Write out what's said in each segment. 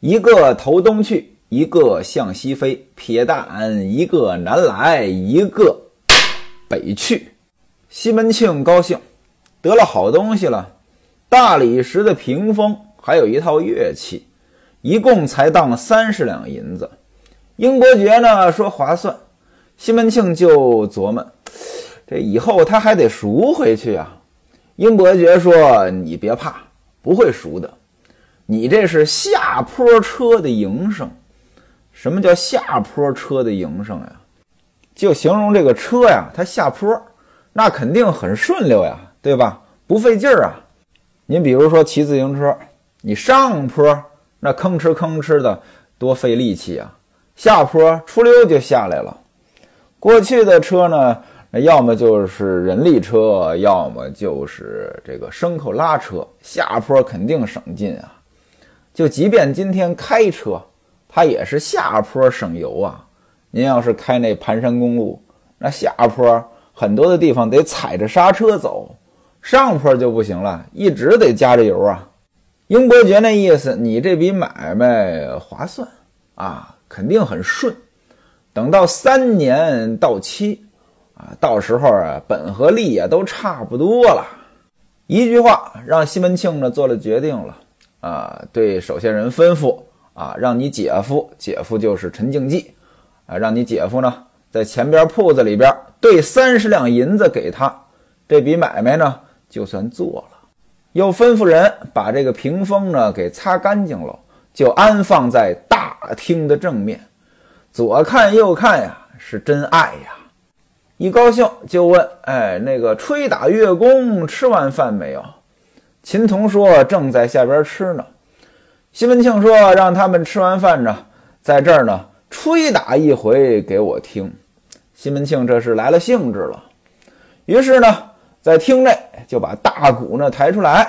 一个投东去，一个向西飞，撇担一个南来，一个北去。西门庆高兴，得了好东西了，大理石的屏风，还有一套乐器，一共才当了三十两银子。英伯爵呢说划算，西门庆就琢磨，这以后他还得赎回去啊。英伯爵说：“你别怕，不会赎的。你这是下坡车的营生。什么叫下坡车的营生呀？就形容这个车呀，它下坡，那肯定很顺溜呀，对吧？不费劲儿啊。您比如说骑自行车，你上坡那吭哧吭哧的，多费力气啊。下坡出溜就下来了。过去的车呢？”要么就是人力车，要么就是这个牲口拉车，下坡肯定省劲啊。就即便今天开车，它也是下坡省油啊。您要是开那盘山公路，那下坡很多的地方得踩着刹车走，上坡就不行了，一直得加着油啊。英伯爵那意思，你这笔买卖划算啊，肯定很顺。等到三年到期。啊，到时候啊，本和利也都差不多了。一句话让西门庆呢做了决定了啊，对手下人吩咐啊，让你姐夫，姐夫就是陈静济啊，让你姐夫呢在前边铺子里边兑三十两银子给他，这笔买卖呢就算做了。又吩咐人把这个屏风呢给擦干净了，就安放在大厅的正面，左看右看呀，是真爱呀。一高兴就问：“哎，那个吹打乐工吃完饭没有？”秦童说：“正在下边吃呢。”西门庆说：“让他们吃完饭呢，在这儿呢吹打一回给我听。”西门庆这是来了兴致了，于是呢，在厅内就把大鼓呢抬出来，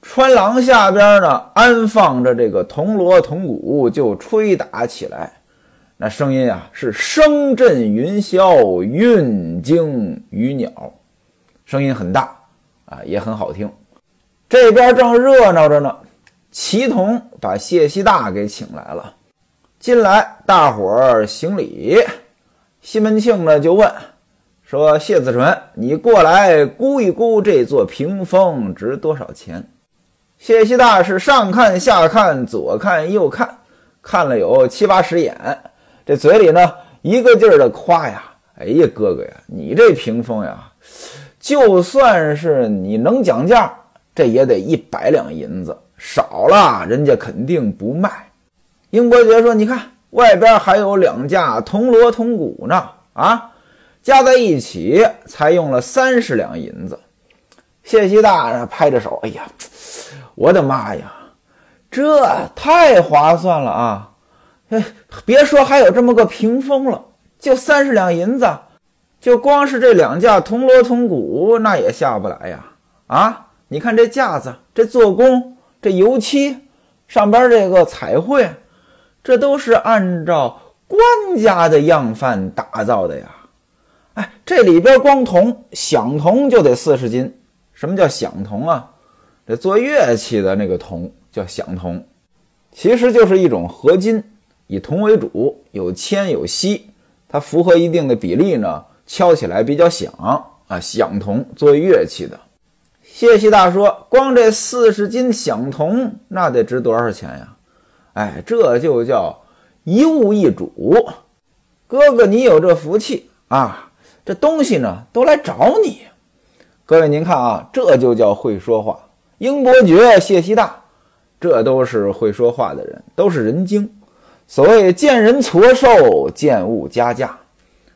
穿廊下边呢安放着这个铜锣铜鼓，就吹打起来。那声音啊，是声震云霄，韵惊鱼鸟，声音很大啊，也很好听。这边正热闹着呢，齐同把谢希大给请来了。进来，大伙儿行礼。西门庆呢就问说：“谢子纯，你过来估一估这座屏风值多少钱？”谢希大是上看下看，左看右看，看了有七八十眼。这嘴里呢，一个劲儿的夸呀！哎呀，哥哥呀，你这屏风呀，就算是你能讲价，这也得一百两银子，少了人家肯定不卖。英伯爵说：“你看外边还有两架铜锣铜鼓呢，啊，加在一起才用了三十两银子。”谢希大拍着手：“哎呀，我的妈呀，这太划算了啊！”哎，别说还有这么个屏风了，就三十两银子，就光是这两架铜锣铜鼓，那也下不来呀！啊，你看这架子，这做工，这油漆，上边这个彩绘，这都是按照官家的样范打造的呀！哎，这里边光铜，响铜就得四十斤。什么叫响铜啊？这做乐器的那个铜叫响铜，其实就是一种合金。以铜为主，有铅有锡，它符合一定的比例呢，敲起来比较响啊。响铜作为乐器的，谢希大说，光这四十斤响铜，那得值多少钱呀？哎，这就叫一物一主。哥哥，你有这福气啊，这东西呢都来找你。各位您看啊，这就叫会说话。英伯爵、谢希大，这都是会说话的人，都是人精。所谓见人矬瘦，见物加价，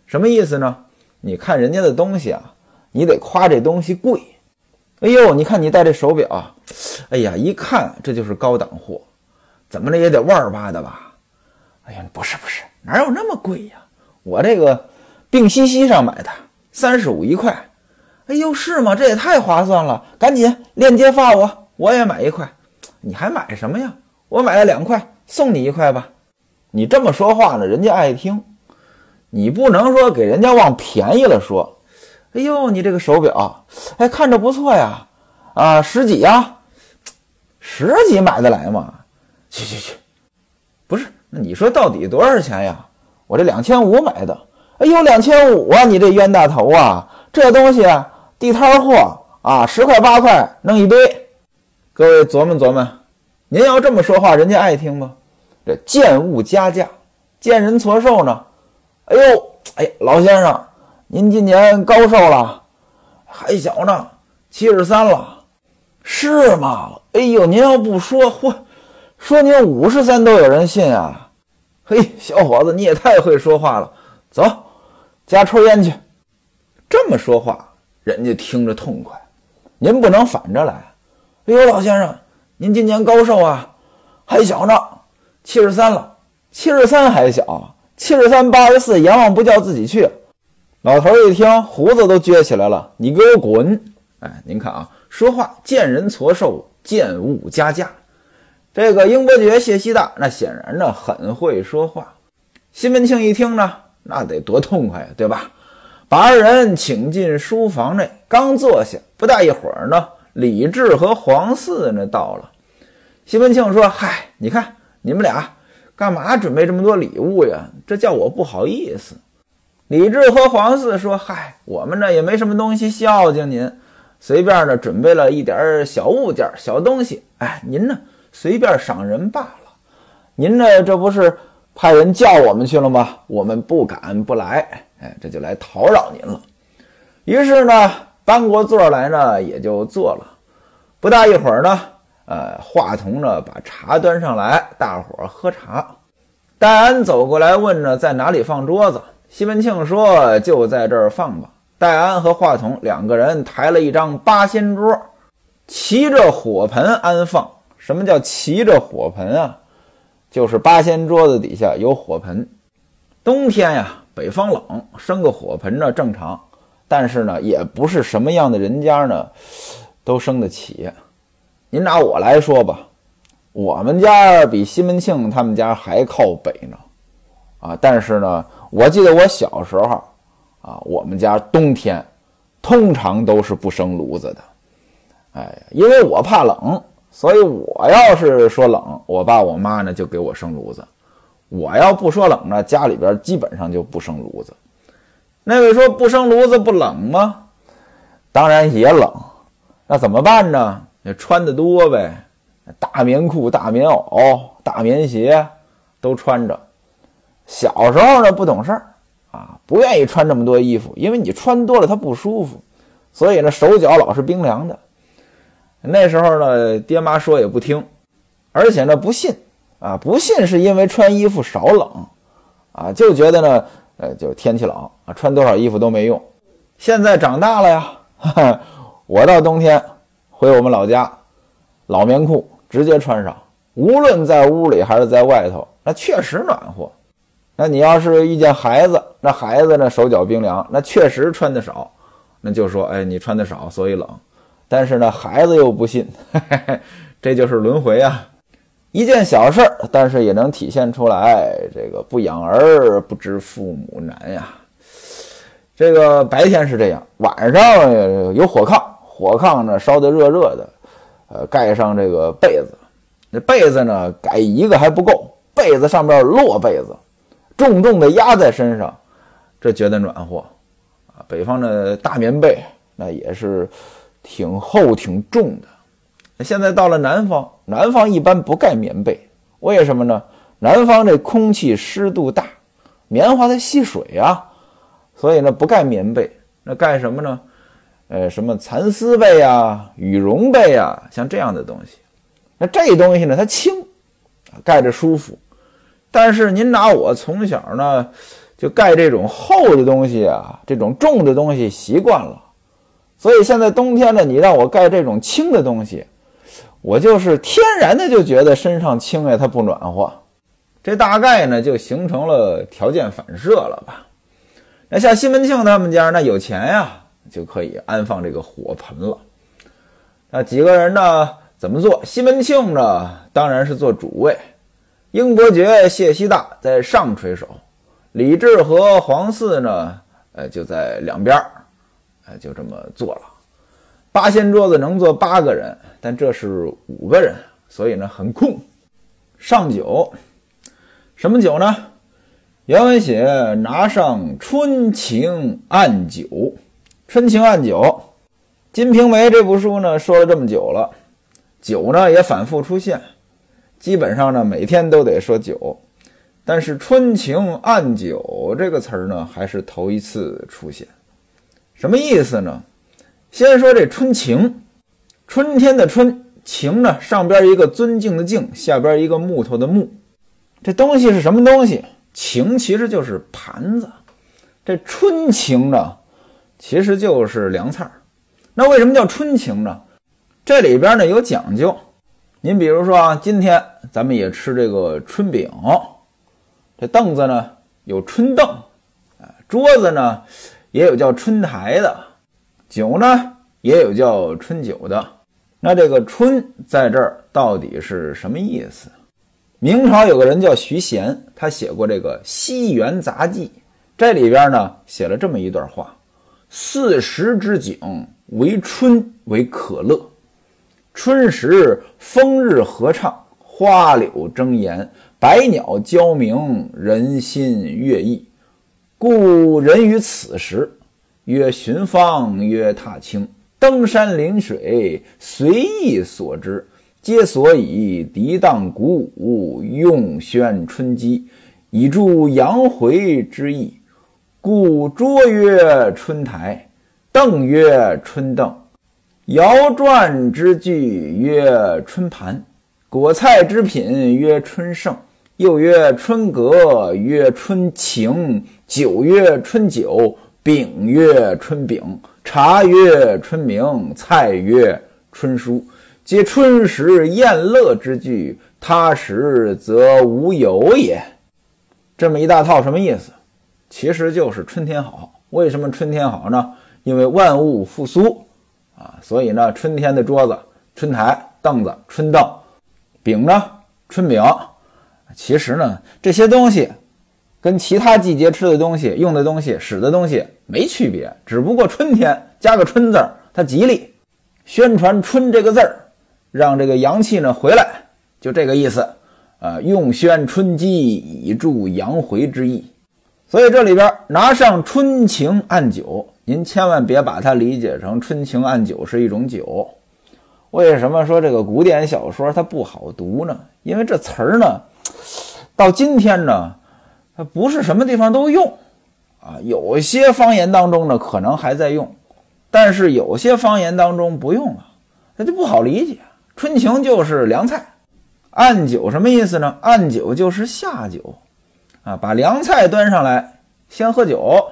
什么意思呢？你看人家的东西啊，你得夸这东西贵。哎呦，你看你戴这手表，哎呀，一看这就是高档货，怎么着也得万儿八的吧？哎呀，不是不是，哪有那么贵呀？我这个病西西上买的，三十五一块。哎呦，是吗？这也太划算了！赶紧链接发我，我也买一块。你还买什么呀？我买了两块，送你一块吧。你这么说话呢，人家爱听。你不能说给人家往便宜了说。哎呦，你这个手表，哎，看着不错呀，啊，十几呀，十几买得来吗？去去去，不是，那你说到底多少钱呀？我这两千五买的。哎呦，两千五啊！你这冤大头啊！这东西地摊货啊，十块八块弄一堆。各位琢磨琢磨，您要这么说话，人家爱听吗？这见物加价，见人矬瘦呢。哎呦，哎，老先生，您今年高寿了？还小呢，七十三了。是吗？哎呦，您要不说，嚯，说您五十三都有人信啊！嘿，小伙子，你也太会说话了。走，家抽烟去。这么说话，人家听着痛快。您不能反着来。哎呦，老先生，您今年高寿啊？还小呢，七十三了。七十三还小，七十三八十四，阎王不叫自己去。老头一听，胡子都撅起来了。你给我滚！哎，您看啊。说话见人矬瘦，见物加价。这个英伯爵谢希大，那显然呢很会说话。西门庆一听呢，那得多痛快呀，对吧？把二人请进书房内，刚坐下，不大一会儿呢，李治和黄四呢到了。西门庆说：“嗨，你看你们俩干嘛准备这么多礼物呀？这叫我不好意思。”李治和黄四说：“嗨，我们呢也没什么东西孝敬您。”随便呢，准备了一点小物件、小东西。哎，您呢，随便赏人罢了。您呢，这不是派人叫我们去了吗？我们不敢不来。哎，这就来讨扰您了。于是呢，搬过座来呢，也就坐了。不大一会儿呢，呃，话筒呢把茶端上来，大伙儿喝茶。戴安走过来问呢，在哪里放桌子？西门庆说：“就在这儿放吧。”戴安和华统两个人抬了一张八仙桌，骑着火盆安放。什么叫骑着火盆啊？就是八仙桌子底下有火盆。冬天呀，北方冷，生个火盆呢正常。但是呢，也不是什么样的人家呢都生得起。您拿我来说吧，我们家比西门庆他们家还靠北呢。啊，但是呢，我记得我小时候。啊，我们家冬天通常都是不生炉子的，哎，因为我怕冷，所以我要是说冷，我爸我妈呢就给我生炉子；我要不说冷呢，家里边基本上就不生炉子。那位说不生炉子不冷吗？当然也冷，那怎么办呢？那穿的多呗，大棉裤、大棉袄、大棉鞋都穿着。小时候呢不懂事儿。啊，不愿意穿这么多衣服，因为你穿多了它不舒服，所以呢手脚老是冰凉的。那时候呢，爹妈说也不听，而且呢不信啊，不信是因为穿衣服少冷啊，就觉得呢，呃，就天气冷啊，穿多少衣服都没用。现在长大了呀，哈 哈我到冬天回我们老家，老棉裤直接穿上，无论在屋里还是在外头，那确实暖和。那你要是遇见孩子，那孩子呢手脚冰凉，那确实穿的少，那就说，哎，你穿的少，所以冷。但是呢，孩子又不信，这就是轮回啊。一件小事儿，但是也能体现出来，这个不养儿不知父母难呀。这个白天是这样，晚上有火炕，火炕呢烧得热热的，呃，盖上这个被子，那被子呢盖一个还不够，被子上面摞被子。重重的压在身上，这觉得暖和啊。北方的大棉被那也是挺厚挺重的。那现在到了南方，南方一般不盖棉被，为什么呢？南方这空气湿度大，棉花它吸水啊，所以呢不盖棉被，那盖什么呢？呃，什么蚕丝被啊、羽绒被啊，像这样的东西。那这东西呢，它轻，盖着舒服。但是您拿我从小呢，就盖这种厚的东西啊，这种重的东西习惯了，所以现在冬天呢，你让我盖这种轻的东西，我就是天然的就觉得身上轻呀，它不暖和。这大概呢就形成了条件反射了吧？那像西门庆他们家那有钱呀，就可以安放这个火盆了。那几个人呢怎么做？西门庆呢当然是做主位。英伯爵谢希大在上垂手，李治和黄四呢，呃，就在两边儿，呃，就这么坐了。八仙桌子能坐八个人，但这是五个人，所以呢很空。上酒，什么酒呢？原文写拿上春情暗酒，春情暗酒，《金瓶梅》这部书呢说了这么久了，酒呢也反复出现，基本上呢每天都得说酒，但是“春情暗酒”这个词儿呢还是头一次出现，什么意思呢？先说这春情，春天的春情呢，上边一个尊敬的敬，下边一个木头的木，这东西是什么东西？情其实就是盘子，这春情呢，其实就是凉菜儿。那为什么叫春情呢？这里边呢有讲究。您比如说啊，今天咱们也吃这个春饼，这凳子呢有春凳，桌子呢也有叫春台的，酒呢也有叫春酒的。那这个春在这儿到底是什么意思？明朝有个人叫徐贤，他写过这个《西园杂记》，这里边呢写了这么一段话：“四时之景，为春为可乐。春时风日和畅，花柳争妍，百鸟交鸣，人心悦意。故人于此时，曰寻芳，曰踏青，登山临水，随意所之。”皆所以涤荡鼓舞，用宣春机，以助阳回之意。故桌曰春台，凳曰春凳，摇转之具曰春盘，果菜之品曰春盛，又曰春阁，曰春情，酒曰春酒，饼曰春饼，茶曰春茗，菜曰春蔬。皆春时宴乐之具，他时则无有也。这么一大套什么意思？其实就是春天好。为什么春天好呢？因为万物复苏啊，所以呢，春天的桌子、春台、凳子、春凳、饼呢、春饼，其实呢，这些东西跟其他季节吃的东西、用的东西、使的东西没区别，只不过春天加个春字儿，它吉利，宣传“春”这个字儿。让这个阳气呢回来，就这个意思，啊，用宣春机以助阳回之意。所以这里边拿上春情暗酒，您千万别把它理解成春情暗酒是一种酒。为什么说这个古典小说它不好读呢？因为这词儿呢，到今天呢，它不是什么地方都用，啊，有些方言当中呢可能还在用，但是有些方言当中不用了，那就不好理解。春情就是凉菜，暗酒什么意思呢？暗酒就是下酒，啊，把凉菜端上来，先喝酒。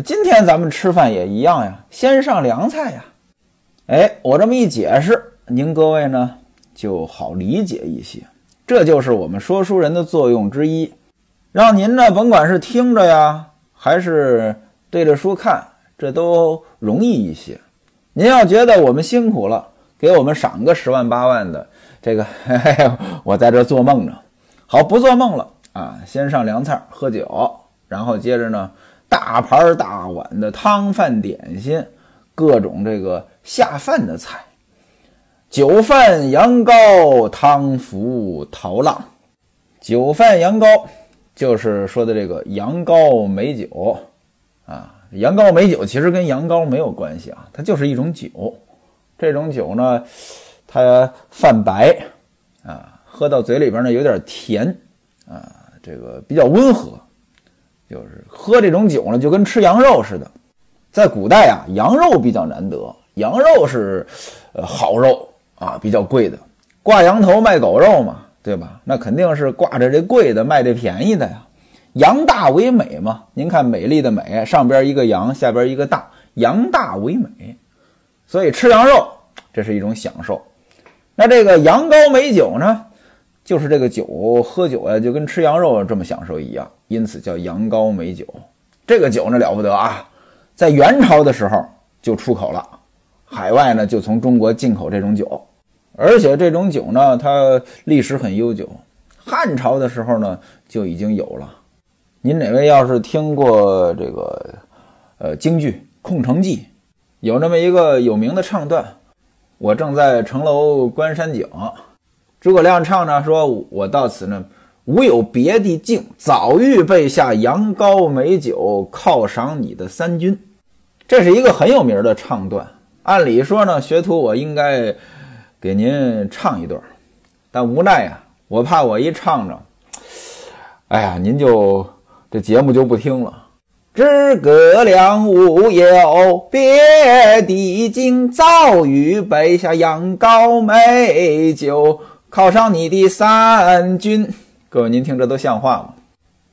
今天咱们吃饭也一样呀，先上凉菜呀。哎，我这么一解释，您各位呢就好理解一些。这就是我们说书人的作用之一，让您呢甭管是听着呀，还是对着书看，这都容易一些。您要觉得我们辛苦了。给我们赏个十万八万的，这个 嘿嘿我在这做梦呢。好，不做梦了啊！先上凉菜喝酒，然后接着呢，大盘大碗的汤饭点心，各种这个下饭的菜，酒饭羊羔，汤服陶浪。酒饭羊羔就是说的这个羊羔美酒啊。羊羔美酒其实跟羊羔没有关系啊，它就是一种酒。这种酒呢，它泛白啊，喝到嘴里边呢有点甜啊，这个比较温和。就是喝这种酒呢，就跟吃羊肉似的。在古代啊，羊肉比较难得，羊肉是呃好肉啊，比较贵的。挂羊头卖狗肉嘛，对吧？那肯定是挂着这贵的卖这便宜的呀。羊大为美嘛，您看美丽的美，上边一个羊，下边一个大，羊大为美。所以吃羊肉，这是一种享受。那这个羊羔美酒呢，就是这个酒喝酒呀，就跟吃羊肉这么享受一样，因此叫羊羔美酒。这个酒呢了不得啊，在元朝的时候就出口了，海外呢就从中国进口这种酒，而且这种酒呢它历史很悠久，汉朝的时候呢就已经有了。您哪位要是听过这个呃京剧《空城计》？有那么一个有名的唱段，我正在城楼观山景，诸葛亮唱呢，说我到此呢，无有别的境，早预备下羊羔美酒，犒赏你的三军。这是一个很有名的唱段。按理说呢，学徒我应该给您唱一段，但无奈呀，我怕我一唱着，哎呀，您就这节目就不听了。诸葛亮无有别的境，早预备下羊羔美酒，犒赏你的三军。各位，您听这都像话吗？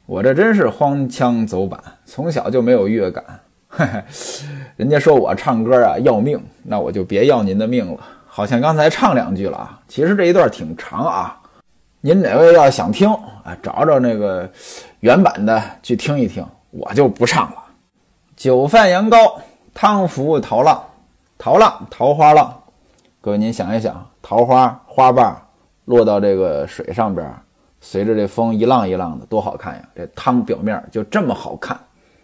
我这真是荒腔走板，从小就没有乐感。嘿嘿，人家说我唱歌啊要命，那我就别要您的命了。好像刚才唱两句了啊，其实这一段挺长啊。您哪位要想听啊，找找那个原版的去听一听。我就不唱了。酒饭羊羔，汤服桃浪，桃浪桃花浪。各位您想一想，桃花花瓣落到这个水上边，随着这风一浪一浪的，多好看呀！这汤表面就这么好看，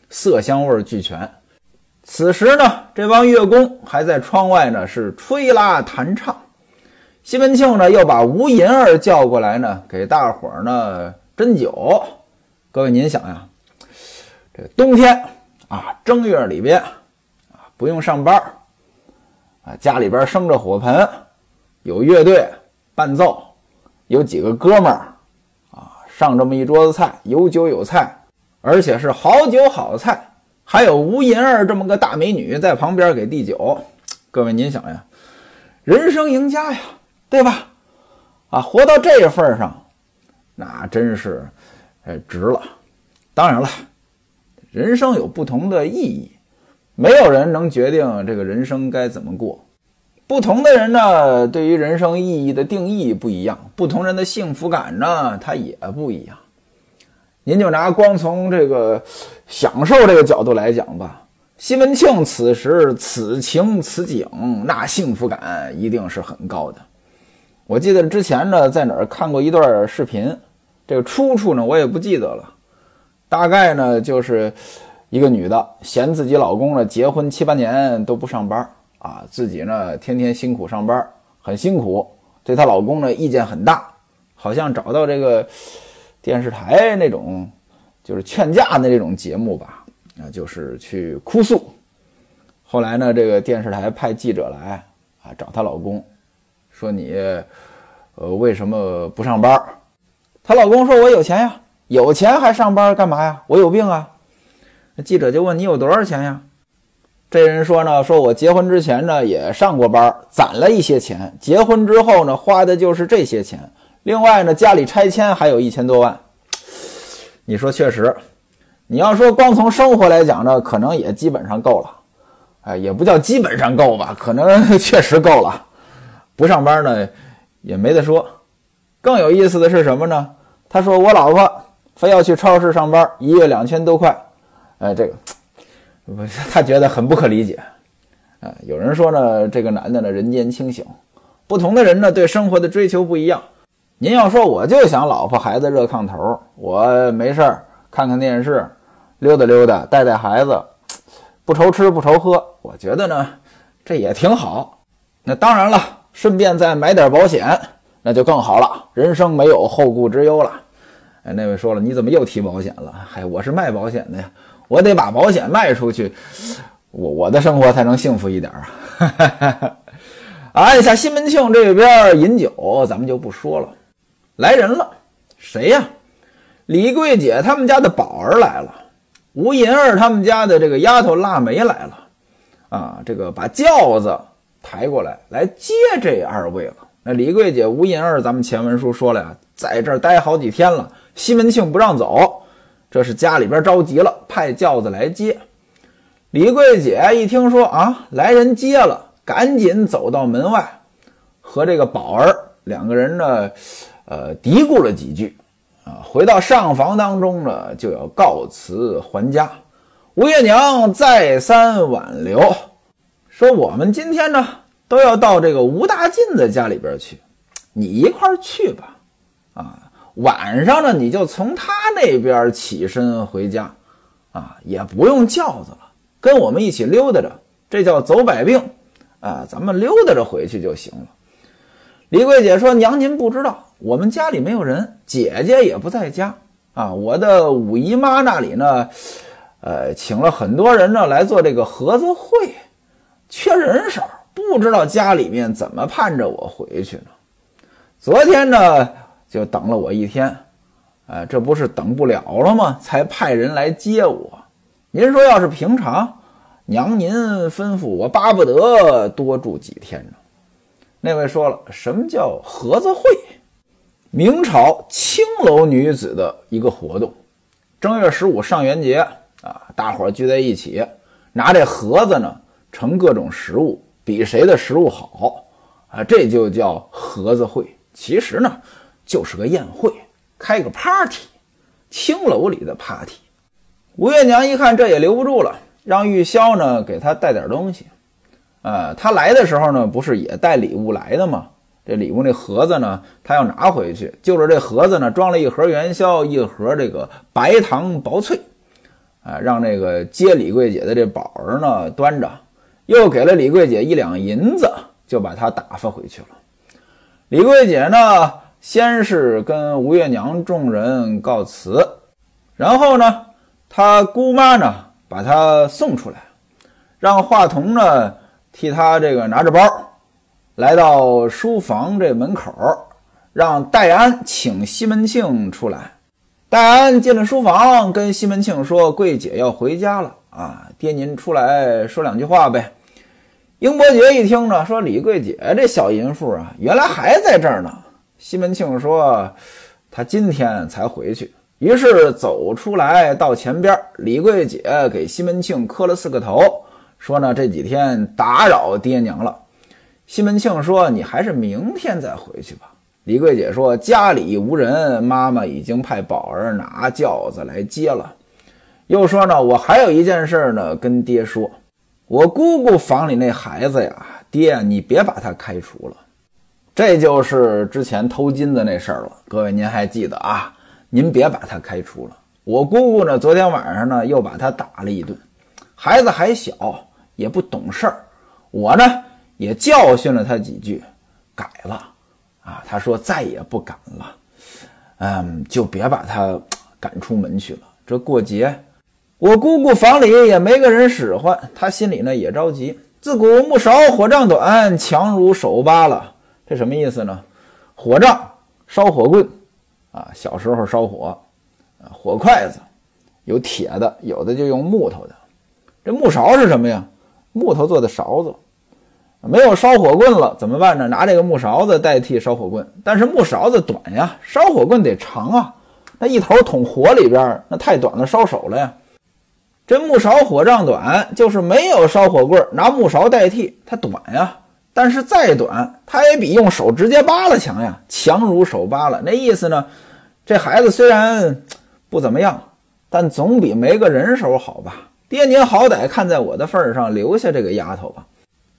色香味俱全。此时呢，这帮乐工还在窗外呢，是吹拉弹唱。西门庆呢，又把吴银儿叫过来呢，给大伙儿呢斟酒。各位您想呀。这冬天啊，正月里边啊，不用上班啊，家里边生着火盆，有乐队伴奏，有几个哥们儿啊，上这么一桌子菜，有酒有菜，而且是好酒好菜，还有吴银儿这么个大美女在旁边给递酒。各位您想呀，人生赢家呀，对吧？啊，活到这份上，那真是哎值了。当然了。人生有不同的意义，没有人能决定这个人生该怎么过。不同的人呢，对于人生意义的定义不一样，不同人的幸福感呢，它也不一样。您就拿光从这个享受这个角度来讲吧，西门庆此时此情此景，那幸福感一定是很高的。我记得之前呢，在哪儿看过一段视频，这个出处呢，我也不记得了。大概呢，就是一个女的嫌自己老公呢结婚七八年都不上班啊，自己呢天天辛苦上班，很辛苦，对她老公呢意见很大，好像找到这个电视台那种就是劝架的那种节目吧，啊，就是去哭诉。后来呢，这个电视台派记者来啊找她老公，说你呃为什么不上班？她老公说：“我有钱呀。”有钱还上班干嘛呀？我有病啊！那记者就问你有多少钱呀？这人说呢，说我结婚之前呢也上过班，攒了一些钱，结婚之后呢花的就是这些钱。另外呢家里拆迁还有一千多万。你说确实，你要说光从生活来讲呢，可能也基本上够了。哎，也不叫基本上够吧，可能 确实够了。不上班呢也没得说。更有意思的是什么呢？他说我老婆。非要去超市上班，一月两千多块，哎，这个，他觉得很不可理解。啊，有人说呢，这个男的呢，人间清醒。不同的人呢，对生活的追求不一样。您要说，我就想老婆孩子热炕头，我没事儿看看电视，溜达溜达，带带孩子，不愁吃不愁喝。我觉得呢，这也挺好。那当然了，顺便再买点保险，那就更好了，人生没有后顾之忧了。哎，那位说了，你怎么又提保险了？嗨，我是卖保险的呀，我得把保险卖出去，我我的生活才能幸福一点啊！按下西门庆这边饮酒，咱们就不说了。来人了，谁呀？李桂姐他们家的宝儿来了，吴银儿他们家的这个丫头腊梅来了，啊，这个把轿子抬过来，来接这二位了。那李桂姐、吴银儿，咱们前文书说了呀，在这儿待好几天了。西门庆不让走，这是家里边着急了，派轿子来接。李桂姐一听说啊，来人接了，赶紧走到门外，和这个宝儿两个人呢，呃，嘀咕了几句，啊，回到上房当中呢，就要告辞还家。吴月娘再三挽留，说我们今天呢，都要到这个吴大进的家里边去，你一块去吧，啊。晚上呢，你就从他那边起身回家，啊，也不用轿子了，跟我们一起溜达着，这叫走百病，啊，咱们溜达着回去就行了。李桂姐说：“娘，您不知道，我们家里没有人，姐姐也不在家啊。我的五姨妈那里呢，呃，请了很多人呢来做这个合作会，缺人手，不知道家里面怎么盼着我回去呢。昨天呢，就等了我一天，呃，这不是等不了了吗？才派人来接我。您说要是平常，娘您吩咐我，巴不得多住几天呢。”那位说了，什么叫盒子会？明朝青楼女子的一个活动。正月十五上元节啊，大伙聚在一起，拿这盒子呢盛各种食物，比谁的食物好啊，这就叫盒子会。其实呢，就是个宴会，开个 party，青楼里的 party。吴月娘一看这也留不住了，让玉箫呢给她带点东西。呃，他来的时候呢，不是也带礼物来的吗？这礼物那盒子呢，他要拿回去，就是这盒子呢，装了一盒元宵，一盒这个白糖薄脆，啊，让这个接李桂姐的这宝儿呢端着，又给了李桂姐一两银子，就把他打发回去了。李桂姐呢，先是跟吴月娘众人告辞，然后呢，他姑妈呢把他送出来，让华童呢。替他这个拿着包，来到书房这门口，让戴安请西门庆出来。戴安进了书房，跟西门庆说：“桂姐要回家了啊，爹您出来说两句话呗。”英伯爵一听呢，说：“李桂姐这小淫妇啊，原来还在这儿呢。”西门庆说：“他今天才回去。”于是走出来到前边，李桂姐给西门庆磕了四个头。说呢，这几天打扰爹娘了。西门庆说：“你还是明天再回去吧。”李桂姐说：“家里无人，妈妈已经派宝儿拿轿子来接了。”又说呢：“我还有一件事呢，跟爹说。我姑姑房里那孩子呀，爹你别把他开除了。这就是之前偷金子那事儿了。各位您还记得啊？您别把他开除了。我姑姑呢，昨天晚上呢，又把他打了一顿。”孩子还小，也不懂事儿，我呢也教训了他几句，改了啊。他说再也不敢了，嗯，就别把他赶出门去了。这过节，我姑姑房里也没个人使唤，他心里呢也着急。自古木勺火仗短，强如手扒了。这什么意思呢？火仗烧火棍啊，小时候烧火，火筷子有铁的，有的就用木头的。这木勺是什么呀？木头做的勺子，没有烧火棍了怎么办呢？拿这个木勺子代替烧火棍，但是木勺子短呀，烧火棍得长啊，那一头捅火里边，那太短了，烧手了呀。这木勺火仗短，就是没有烧火棍，拿木勺代替，它短呀。但是再短，他也比用手直接扒拉强呀，强如手扒拉。那意思呢？这孩子虽然不怎么样，但总比没个人手好吧？爹，您好歹看在我的份上留下这个丫头吧。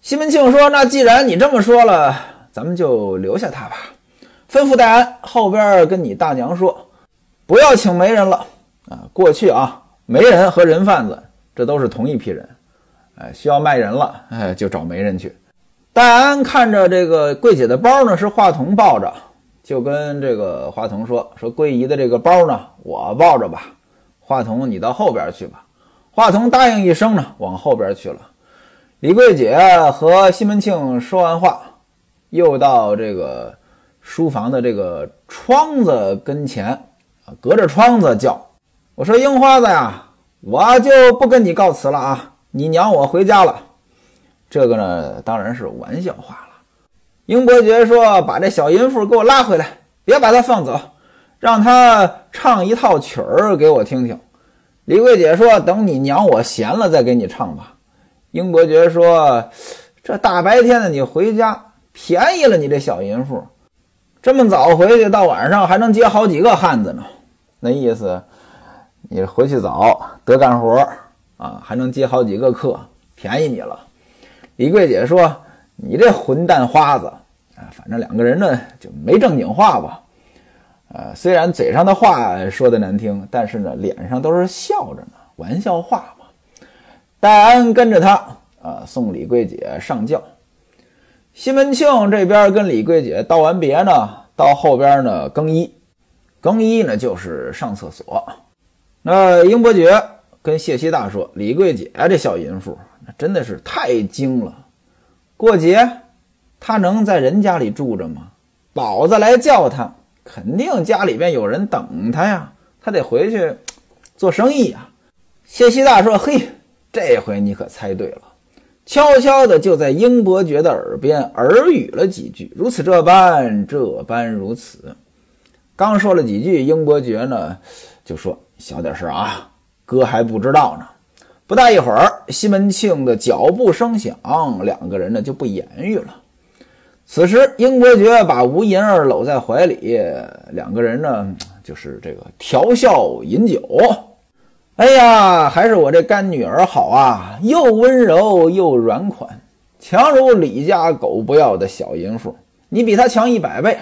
西门庆说：“那既然你这么说了，咱们就留下她吧。”吩咐戴安后边跟你大娘说，不要请媒人了啊。过去啊，媒人和人贩子这都是同一批人，哎，需要卖人了，哎，就找媒人去。戴安看着这个桂姐的包呢，是华童抱着，就跟这个华童说：“说桂姨的这个包呢，我抱着吧。华童，你到后边去吧。”华童答应一声呢，往后边去了。李桂姐和西门庆说完话，又到这个书房的这个窗子跟前，隔着窗子叫：“我说樱花子呀，我就不跟你告辞了啊，你娘我回家了。”这个呢，当然是玩笑话了。英伯爵说：“把这小淫妇给我拉回来，别把她放走，让她唱一套曲儿给我听听。”李桂姐说：“等你娘我闲了再给你唱吧。”英伯爵说：“这大白天的你回家，便宜了你这小淫妇。这么早回去，到晚上还能接好几个汉子呢。那意思，你回去早得干活啊，还能接好几个客，便宜你了。”李桂姐说：“你这混蛋花子啊，反正两个人呢就没正经话吧。”呃，虽然嘴上的话说的难听，但是呢，脸上都是笑着呢，玩笑话嘛。戴安跟着他，啊，送李桂姐上轿。西门庆这边跟李桂姐道完别呢，到后边呢更衣，更衣呢就是上厕所。那英伯爵跟谢希大说：“李桂姐这小淫妇，真的是太精了。过节，他能在人家里住着吗？宝子来叫他，肯定家里边有人等他呀，他得回去做生意呀。”谢希大说：“嘿，这回你可猜对了。”悄悄的就在英伯爵的耳边耳语了几句，如此这般，这般如此。刚说了几句，英伯爵呢就说：“小点声啊，哥还不知道呢。”不大一会儿，西门庆的脚步声响，两个人呢就不言语了。此时，英伯爵把吴银儿搂在怀里，两个人呢就是这个调笑饮酒。哎呀，还是我这干女儿好啊，又温柔又软款，强如李家狗不要的小淫妇，你比她强一百倍。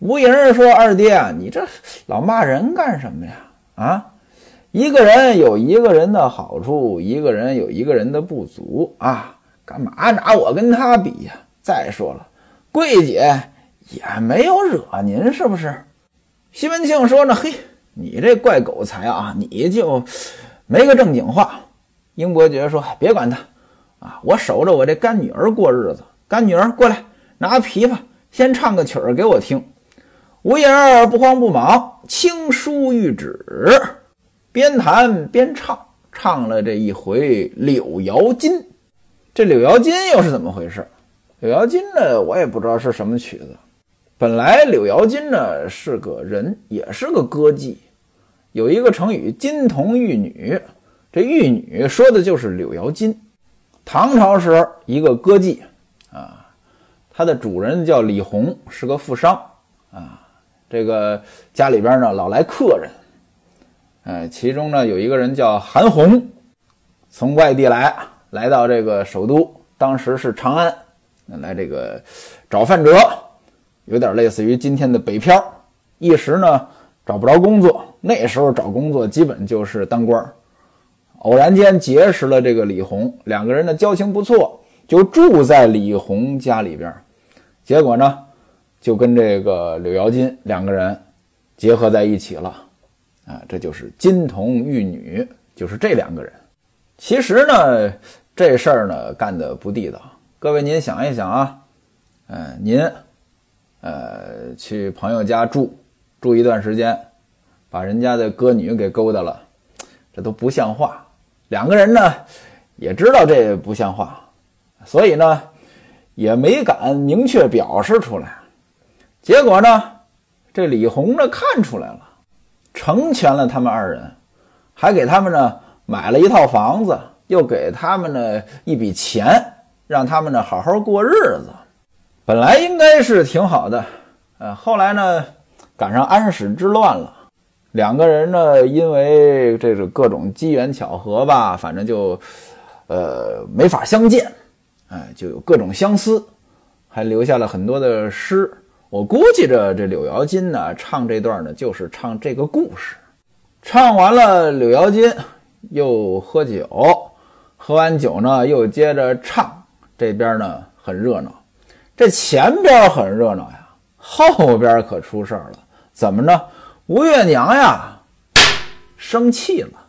吴银儿说：“二爹，你这老骂人干什么呀？啊，一个人有一个人的好处，一个人有一个人的不足啊，干嘛拿我跟他比呀？再说了，桂姐也没有惹您，是不是？”西门庆说：“呢，嘿。”你这怪狗才啊！你就没个正经话。英伯爵说：“别管他啊，我守着我这干女儿过日子。干女儿过来，拿琵琶，先唱个曲儿给我听。”吴银儿不慌不忙，轻书玉指，边弹边唱，唱了这一回《柳摇金》。这《柳摇金》又是怎么回事？《柳摇金》呢，我也不知道是什么曲子。本来柳摇金呢是个人，也是个歌妓。有一个成语“金童玉女”，这玉女说的就是柳瑶金。唐朝时候，一个歌妓啊，她的主人叫李弘，是个富商啊。这个家里边呢老来客人，呃，其中呢有一个人叫韩红，从外地来，来到这个首都，当时是长安，来这个找范哲，有点类似于今天的北漂，一时呢找不着工作。那时候找工作基本就是当官，偶然间结识了这个李红，两个人的交情不错，就住在李红家里边。结果呢，就跟这个柳瑶金两个人结合在一起了。啊，这就是金童玉女，就是这两个人。其实呢，这事儿呢干的不地道。各位您想一想啊，嗯，您呃去朋友家住住一段时间。把人家的歌女给勾搭了，这都不像话。两个人呢也知道这不像话，所以呢也没敢明确表示出来。结果呢，这李红呢看出来了，成全了他们二人，还给他们呢买了一套房子，又给他们呢一笔钱，让他们呢好好过日子。本来应该是挺好的，呃，后来呢赶上安史之乱了。两个人呢，因为这个各种机缘巧合吧，反正就，呃，没法相见，哎，就有各种相思，还留下了很多的诗。我估计着这柳瑶金呢，唱这段呢，就是唱这个故事。唱完了，柳瑶金又喝酒，喝完酒呢，又接着唱。这边呢很热闹，这前边很热闹呀，后边可出事儿了。怎么着？吴月娘呀，生气了。